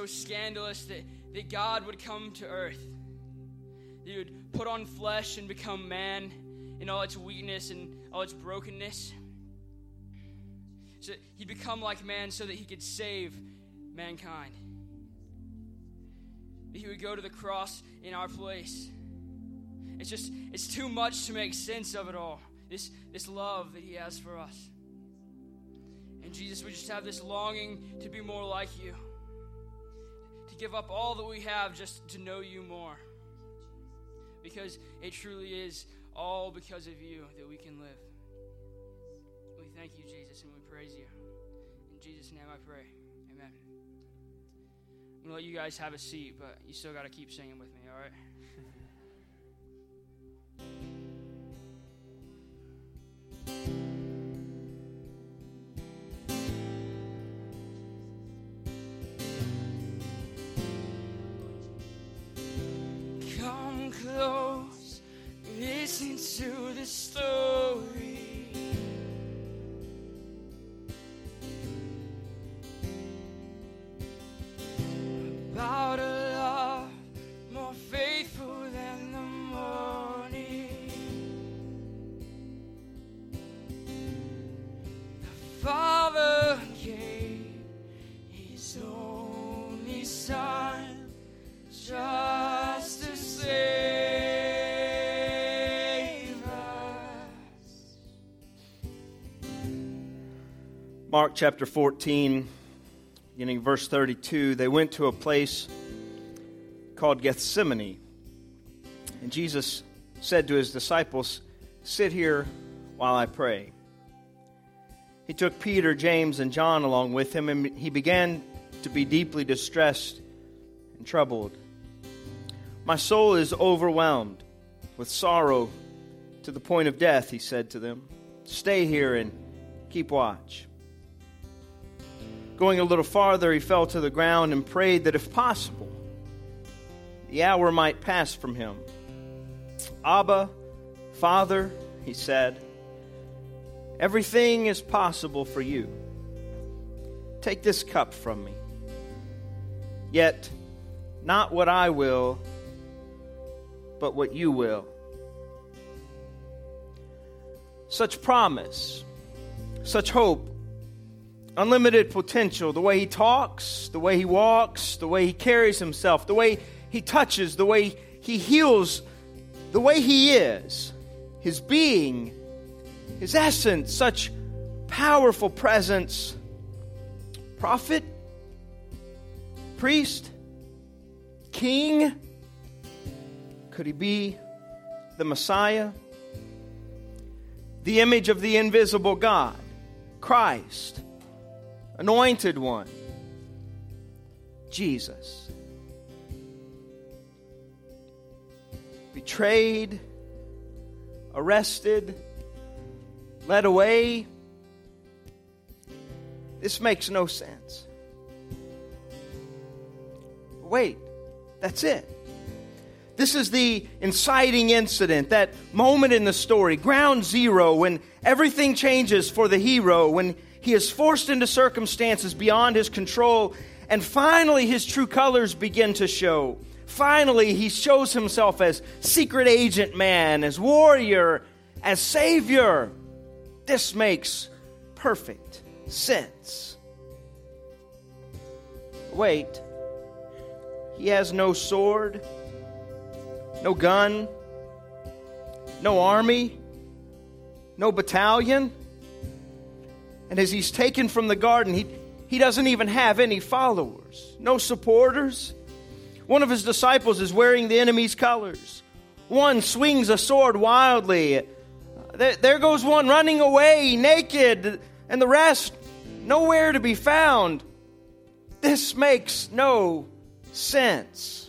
so scandalous that, that God would come to earth. He would put on flesh and become man in all its weakness and all its brokenness. So he'd become like man so that he could save mankind. He would go to the cross in our place. It's just, it's too much to make sense of it all. This, this love that he has for us. And Jesus, we just have this longing to be more like you, give up all that we have just to know you more. Because it truly is all because of you that we can live. We thank you, Jesus, and we praise you. In Jesus' name I pray. Amen. I'm going to let you guys have a seat, but you still got to keep singing with me, all right? close, Mark chapter 14, beginning verse 32, they went to a place called Gethsemane. And Jesus said to his disciples, Sit here while I pray. He took Peter, James, and John along with him, and he began to be deeply distressed and troubled. My soul is overwhelmed with sorrow to the point of death, he said to them. Stay here and keep watch. Going a little farther, he fell to the ground and prayed that if possible, the hour might pass from him. Abba, Father, he said, everything is possible for you. Take this cup from me. Yet, not what I will, but what you will. Such promise, such hope, unlimited potential, the way he talks, the way he walks, the way he carries himself, the way he touches, the way he heals, the way he is, his being, his essence, such powerful presence. Prophet, priest, king, could he be the Messiah? The image of the invisible God, Christ, anointed one, Jesus. Betrayed, arrested, led away. This makes no sense. Wait, that's it. This is the inciting incident, that moment in the story, ground zero, when everything changes for the hero, when he is forced into circumstances beyond his control, and finally his true colors begin to show. Finally, he shows himself as secret agent man, as warrior, as savior. This makes perfect sense. Wait, he has no sword no gun, no army, no battalion. And as he's taken from the garden, he, he doesn't even have any followers, no supporters. One of his disciples is wearing the enemy's colors. One swings a sword wildly. There, there goes one running away naked, and the rest nowhere to be found. This makes no sense.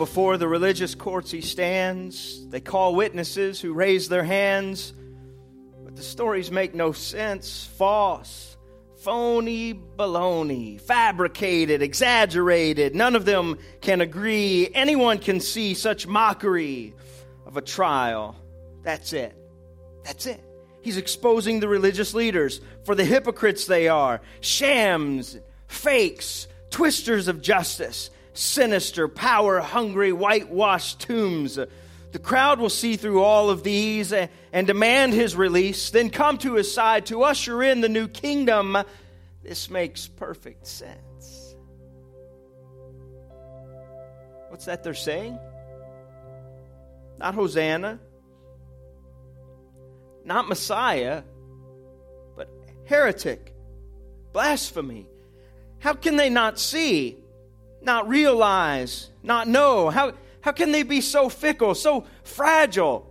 Before the religious courts he stands. They call witnesses who raise their hands. But the stories make no sense. False, phony baloney, fabricated, exaggerated. None of them can agree. Anyone can see such mockery of a trial. That's it. That's it. He's exposing the religious leaders for the hypocrites they are shams, fakes, twisters of justice, sinister, power hungry, whitewashed tombs. The crowd will see through all of these and demand his release, then come to his side to usher in the new kingdom. This makes perfect sense. What's that they're saying? Not Hosanna, not Messiah, but heretic, blasphemy. How can they not see, not realize, not know? How, how can they be so fickle, so fragile,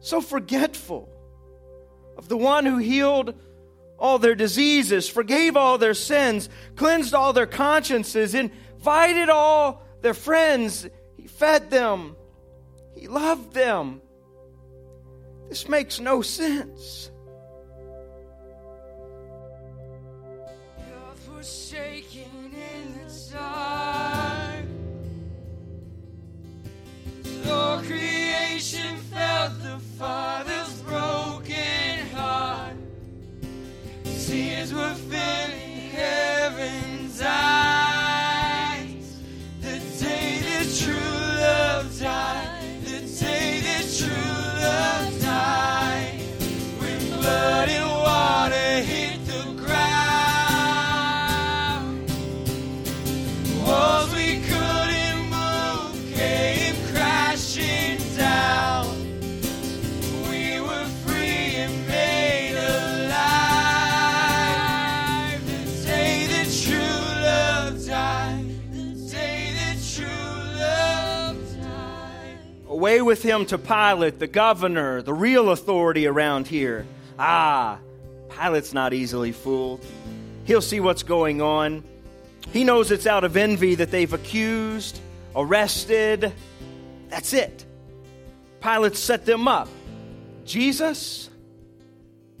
so forgetful of the one who healed all their diseases, forgave all their sins, cleansed all their consciences, invited all their friends, he fed them, he loved them. This makes no sense. Creation felt the Father's with him to Pilate, the governor, the real authority around here. Ah, Pilate's not easily fooled. He'll see what's going on. He knows it's out of envy that they've accused, arrested. That's it. Pilate set them up Jesus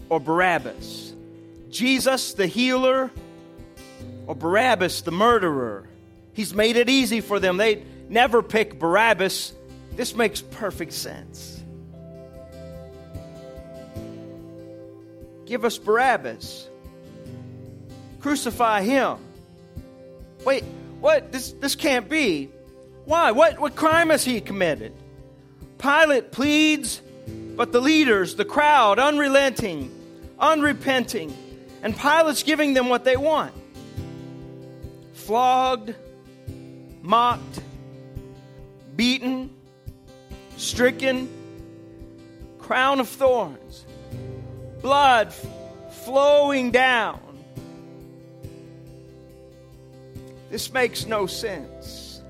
or Barabbas? Jesus, the healer, or Barabbas, the murderer? He's made it easy for them. They'd never pick Barabbas. This makes perfect sense. Give us Barabbas. Crucify him. Wait, what? This, this can't be. Why? What, what crime has he committed? Pilate pleads, but the leaders, the crowd, unrelenting, unrepenting, and Pilate's giving them what they want flogged, mocked, beaten, stricken, crown of thorns, blood flowing down. This makes no sense.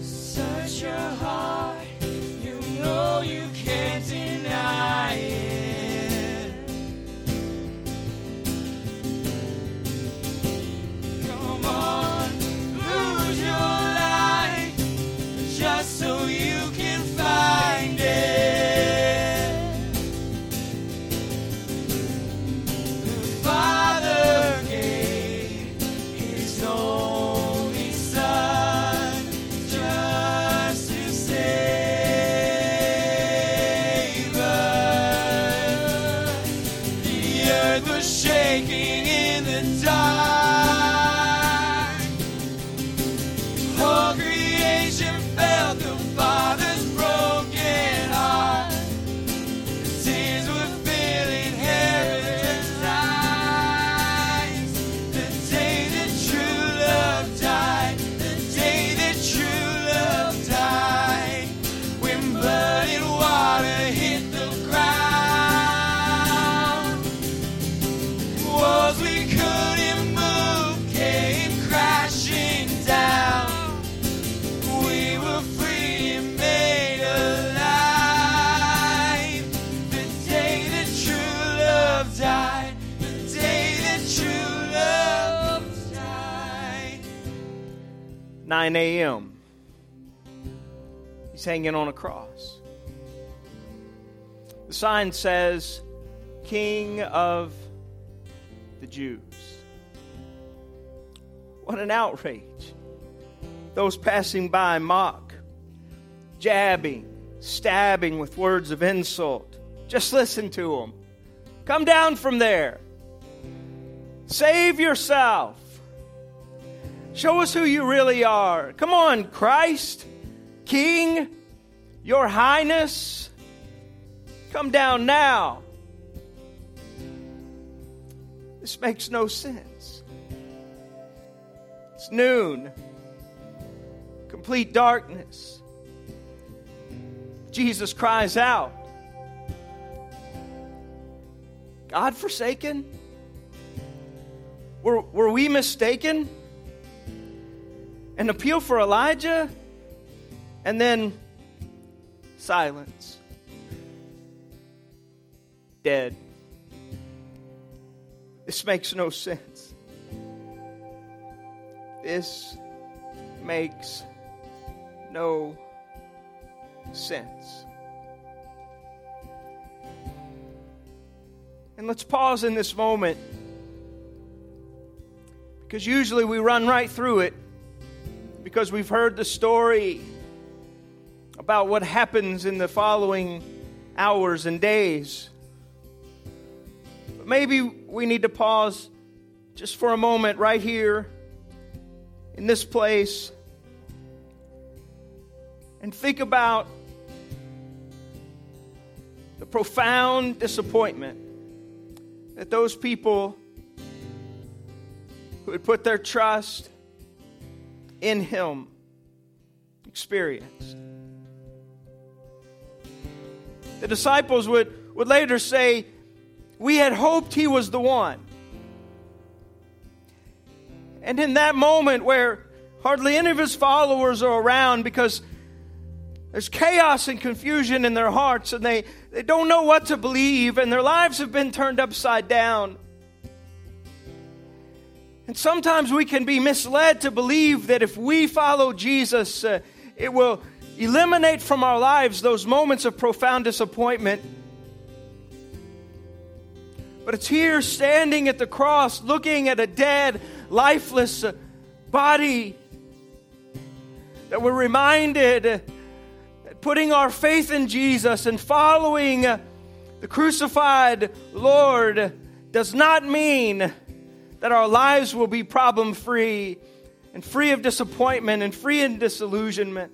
Search your heart, 9 a.m. He's hanging on a cross. The sign says, King of the Jews. What an outrage. Those passing by mock, jabbing, stabbing with words of insult. Just listen to them. Come down from there. Save yourself. Show us who you really are. Come on, Christ, King, Your Highness. Come down now. This makes no sense. It's noon, complete darkness. Jesus cries out God forsaken? Were, were we mistaken? An appeal for Elijah? And then silence. Dead. This makes no sense. This makes no sense. And let's pause in this moment because usually we run right through it because we've heard the story about what happens in the following hours and days. But maybe we need to pause just for a moment right here in this place and think about the profound disappointment that those people who had put their trust in Him experienced. The disciples would, would later say, We had hoped He was the one. And in that moment where hardly any of His followers are around because there's chaos and confusion in their hearts, and they, they don't know what to believe, and their lives have been turned upside down. And sometimes we can be misled to believe that if we follow Jesus, uh, it will eliminate from our lives those moments of profound disappointment. But it's here, standing at the cross, looking at a dead, lifeless uh, body, that we're reminded that putting our faith in Jesus and following the crucified Lord does not mean that our lives will be problem free and free of disappointment and free of disillusionment.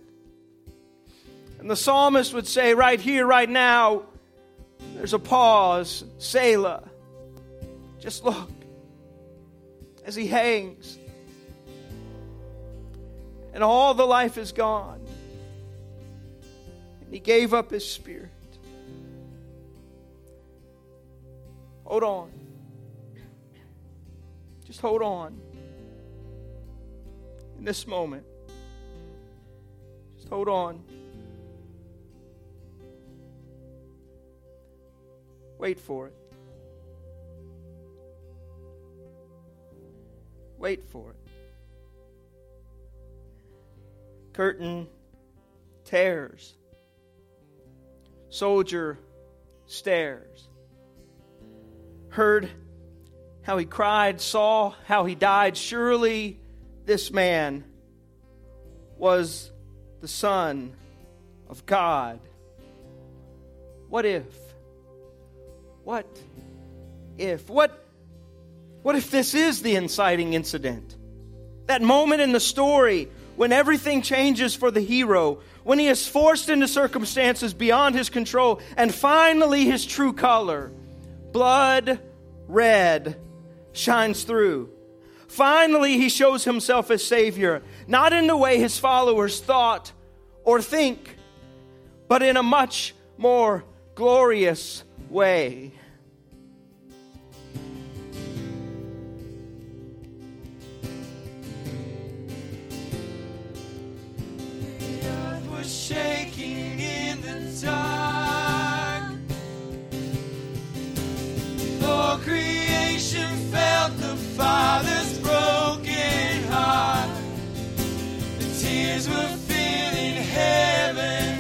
And the psalmist would say, right here, right now, there's a pause, Selah. Just look as he hangs. And all the life is gone. And he gave up his spirit. Hold on. Just hold on. In this moment, just hold on. Wait for it. Wait for it. Curtain tears soldier stares. Heard how he cried, saw how he died. Surely this man was the Son of God. What if? What if? What, what if this is the inciting incident? That moment in the story when everything changes for the hero, when he is forced into circumstances beyond his control, and finally his true color, blood red, shines through. Finally, he shows himself as Savior, not in the way his followers thought or think, but in a much more glorious way. shaking in the dark. felt the Father's broken heart. The tears were filling heaven.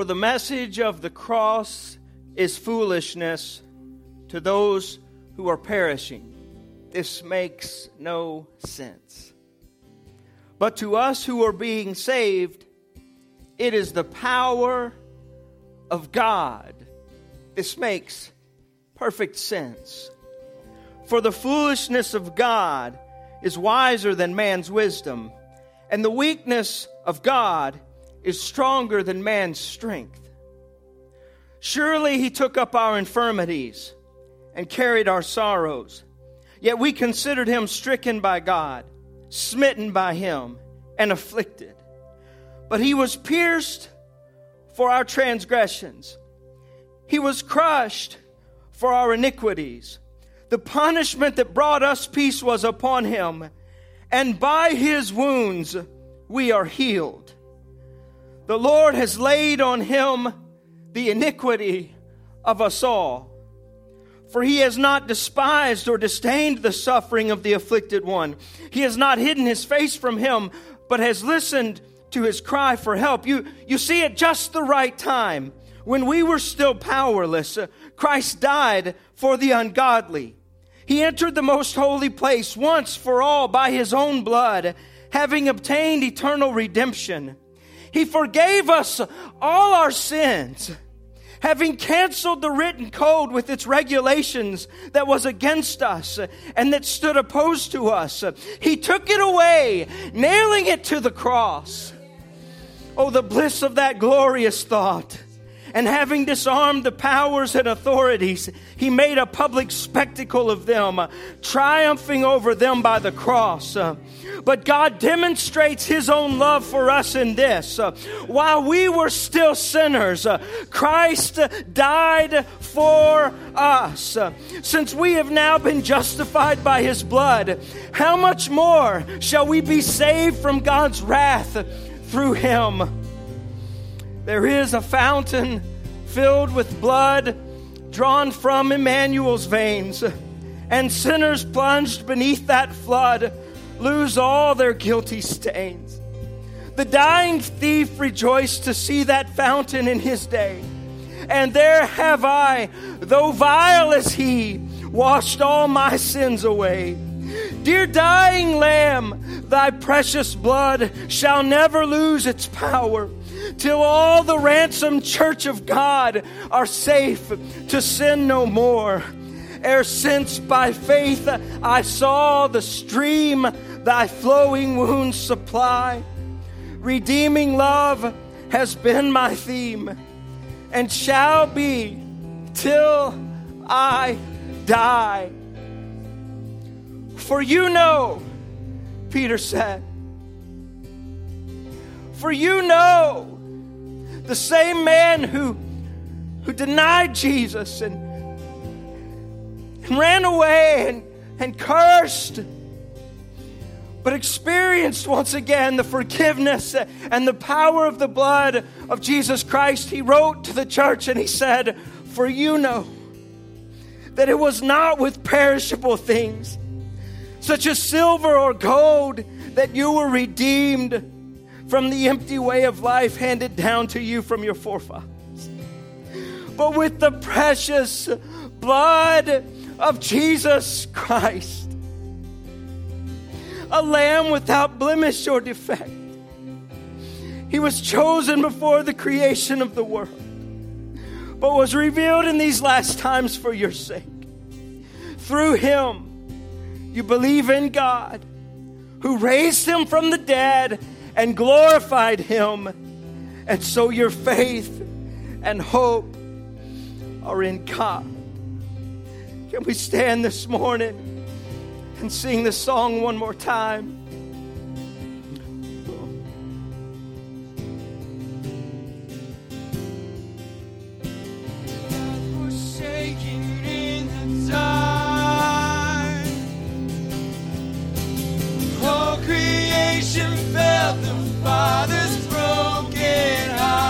For the message of the cross is foolishness to those who are perishing. This makes no sense. But to us who are being saved, it is the power of God. This makes perfect sense. For the foolishness of God is wiser than man's wisdom, and the weakness of God is stronger than man's strength. Surely he took up our infirmities and carried our sorrows. Yet we considered him stricken by God, smitten by him, and afflicted. But he was pierced for our transgressions, he was crushed for our iniquities. The punishment that brought us peace was upon him, and by his wounds we are healed. The Lord has laid on him the iniquity of us all. For he has not despised or disdained the suffering of the afflicted one. He has not hidden his face from him, but has listened to his cry for help. You, you see, at just the right time, when we were still powerless, uh, Christ died for the ungodly. He entered the most holy place once for all by his own blood, having obtained eternal redemption. He forgave us all our sins, having canceled the written code with its regulations that was against us and that stood opposed to us. He took it away, nailing it to the cross. Oh, the bliss of that glorious thought. And having disarmed the powers and authorities, he made a public spectacle of them, triumphing over them by the cross. But God demonstrates His own love for us in this. While we were still sinners, Christ died for us. Since we have now been justified by His blood, how much more shall we be saved from God's wrath through Him? There is a fountain filled with blood drawn from Emmanuel's veins, and sinners plunged beneath that flood lose all their guilty stains. The dying thief rejoiced to see that fountain in his day. And there have I, though vile as he, washed all my sins away. Dear dying Lamb, thy precious blood shall never lose its power till all the ransomed church of God are safe to sin no more. Ere since by faith I saw the stream thy flowing wounds supply. Redeeming love has been my theme and shall be till I die. For you know, Peter said, for you know the same man who, who denied Jesus and, and ran away and, and cursed but experienced once again the forgiveness and the power of the blood of Jesus Christ, he wrote to the church and he said, For you know that it was not with perishable things, such as silver or gold, that you were redeemed from the empty way of life handed down to you from your forefathers, but with the precious blood of Jesus Christ a lamb without blemish or defect. He was chosen before the creation of the world, but was revealed in these last times for your sake. Through him, you believe in God, who raised him from the dead and glorified him. And so your faith and hope are in God. Can we stand this morning? and sing the song one more time. Creation felt the Father's broken heart,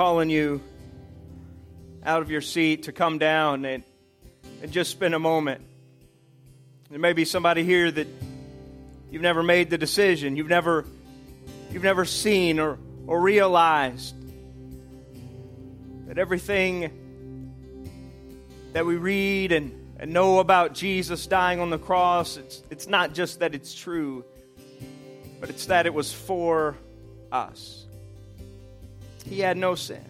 calling you out of your seat to come down and, and just spend a moment. There may be somebody here that you've never made the decision, you've never, you've never seen or, or realized that everything that we read and, and know about Jesus dying on the cross, it's, it's not just that it's true, but it's that it was for us. He had no sin,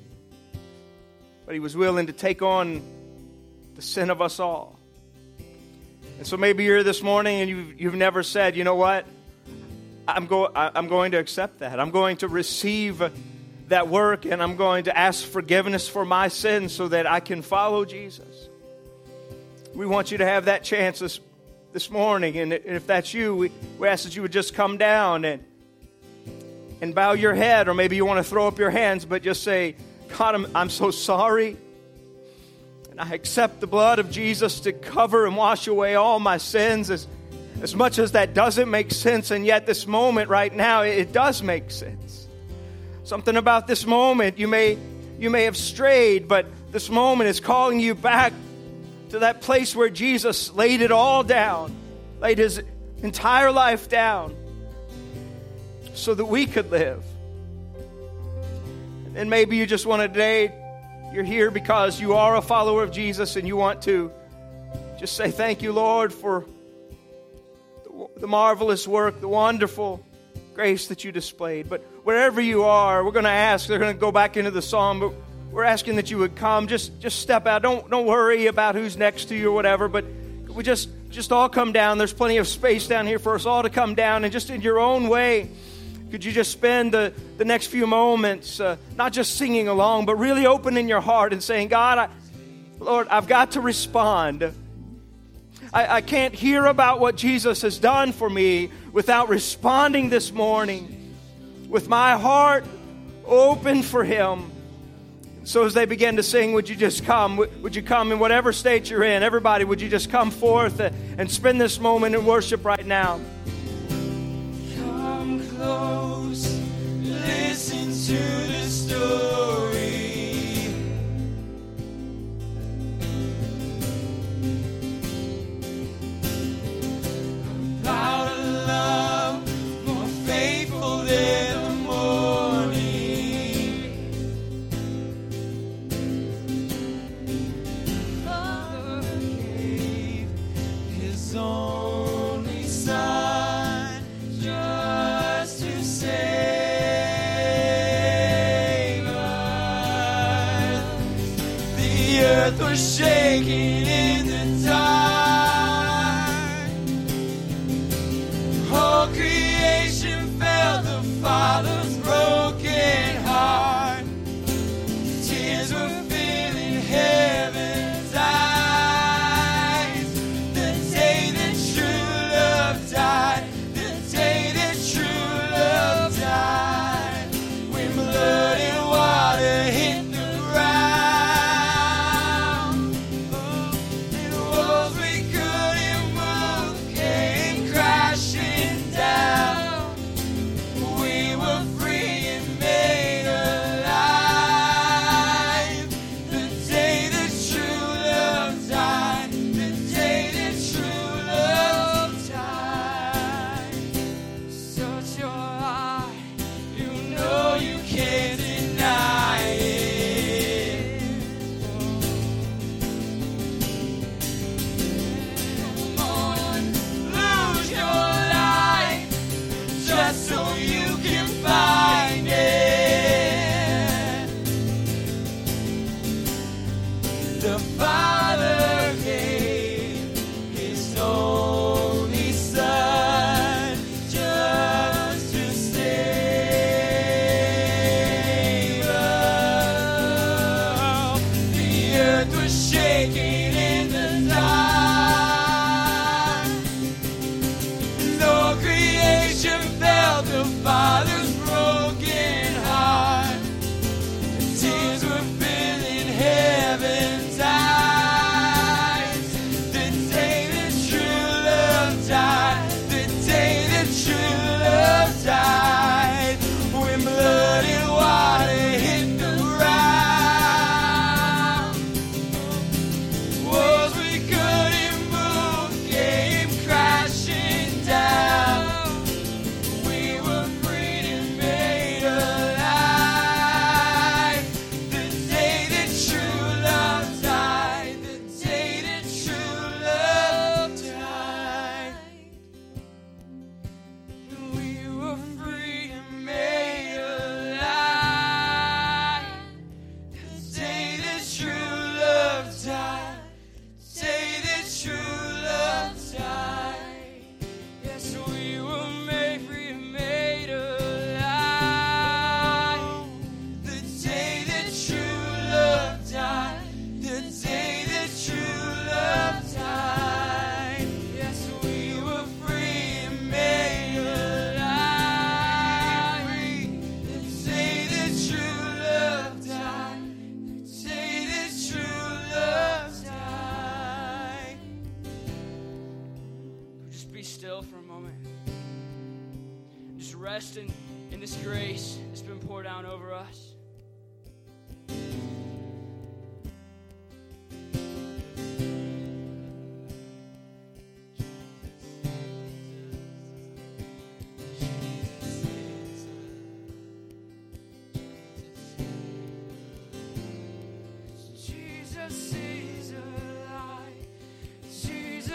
but he was willing to take on the sin of us all. And so maybe you're this morning and you've, you've never said, you know what? I'm, go- I'm going to accept that. I'm going to receive that work and I'm going to ask forgiveness for my sins so that I can follow Jesus. We want you to have that chance this, this morning. And if that's you, we, we ask that you would just come down and, and bow your head, or maybe you want to throw up your hands, but just say, God, I'm, I'm so sorry. And I accept the blood of Jesus to cover and wash away all my sins. As, as much as that doesn't make sense, and yet this moment right now, it, it does make sense. Something about this moment, you may, you may have strayed, but this moment is calling you back to that place where Jesus laid it all down, laid his entire life down so that we could live. And maybe you just want to today, you're here because you are a follower of Jesus and you want to just say, Thank you, Lord, for the marvelous work, the wonderful grace that you displayed. But wherever you are, we're going to ask, they're going to go back into the psalm, but we're asking that you would come. Just just step out. Don't don't worry about who's next to you or whatever, but we just just all come down. There's plenty of space down here for us all to come down and just in your own way. Could you just spend the, the next few moments uh, not just singing along, but really opening your heart and saying, God, I, Lord, I've got to respond. I, I can't hear about what Jesus has done for me without responding this morning with my heart open for Him. So as they begin to sing, would you just come? Would you come in whatever state you're in? Everybody, would you just come forth and spend this moment in worship right now? To the story.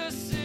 Jesus is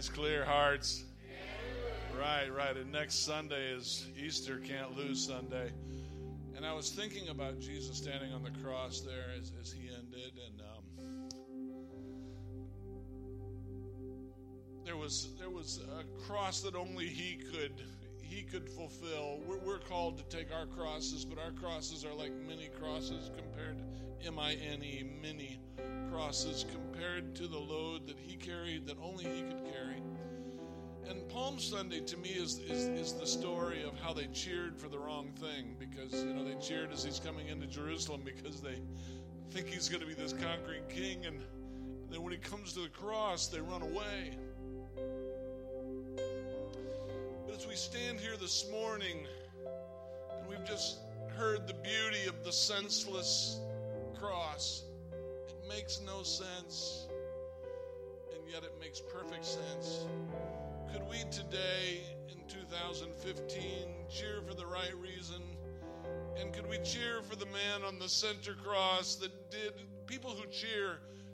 eyes, clear hearts. Right, right. And next Sunday is Easter, can't lose Sunday. And I was thinking about Jesus standing on the cross there as, as he ended, and um, there was there was a cross that only he could he could fulfill. We're, we're called to take our crosses, but our crosses are like mini crosses compared to M I N E mini crosses compared to the load that he carried that only he could carry. And Palm Sunday to me is, is is the story of how they cheered for the wrong thing because you know they cheered as he's coming into Jerusalem because they think he's going to be this conquering king and then when he comes to the cross they run away. But as we stand here this morning and we've just heard the beauty of the senseless cross, it makes no sense, and yet it makes perfect sense. Could we today in 2015 cheer for the right reason? And could we cheer for the man on the center cross that did, people who cheer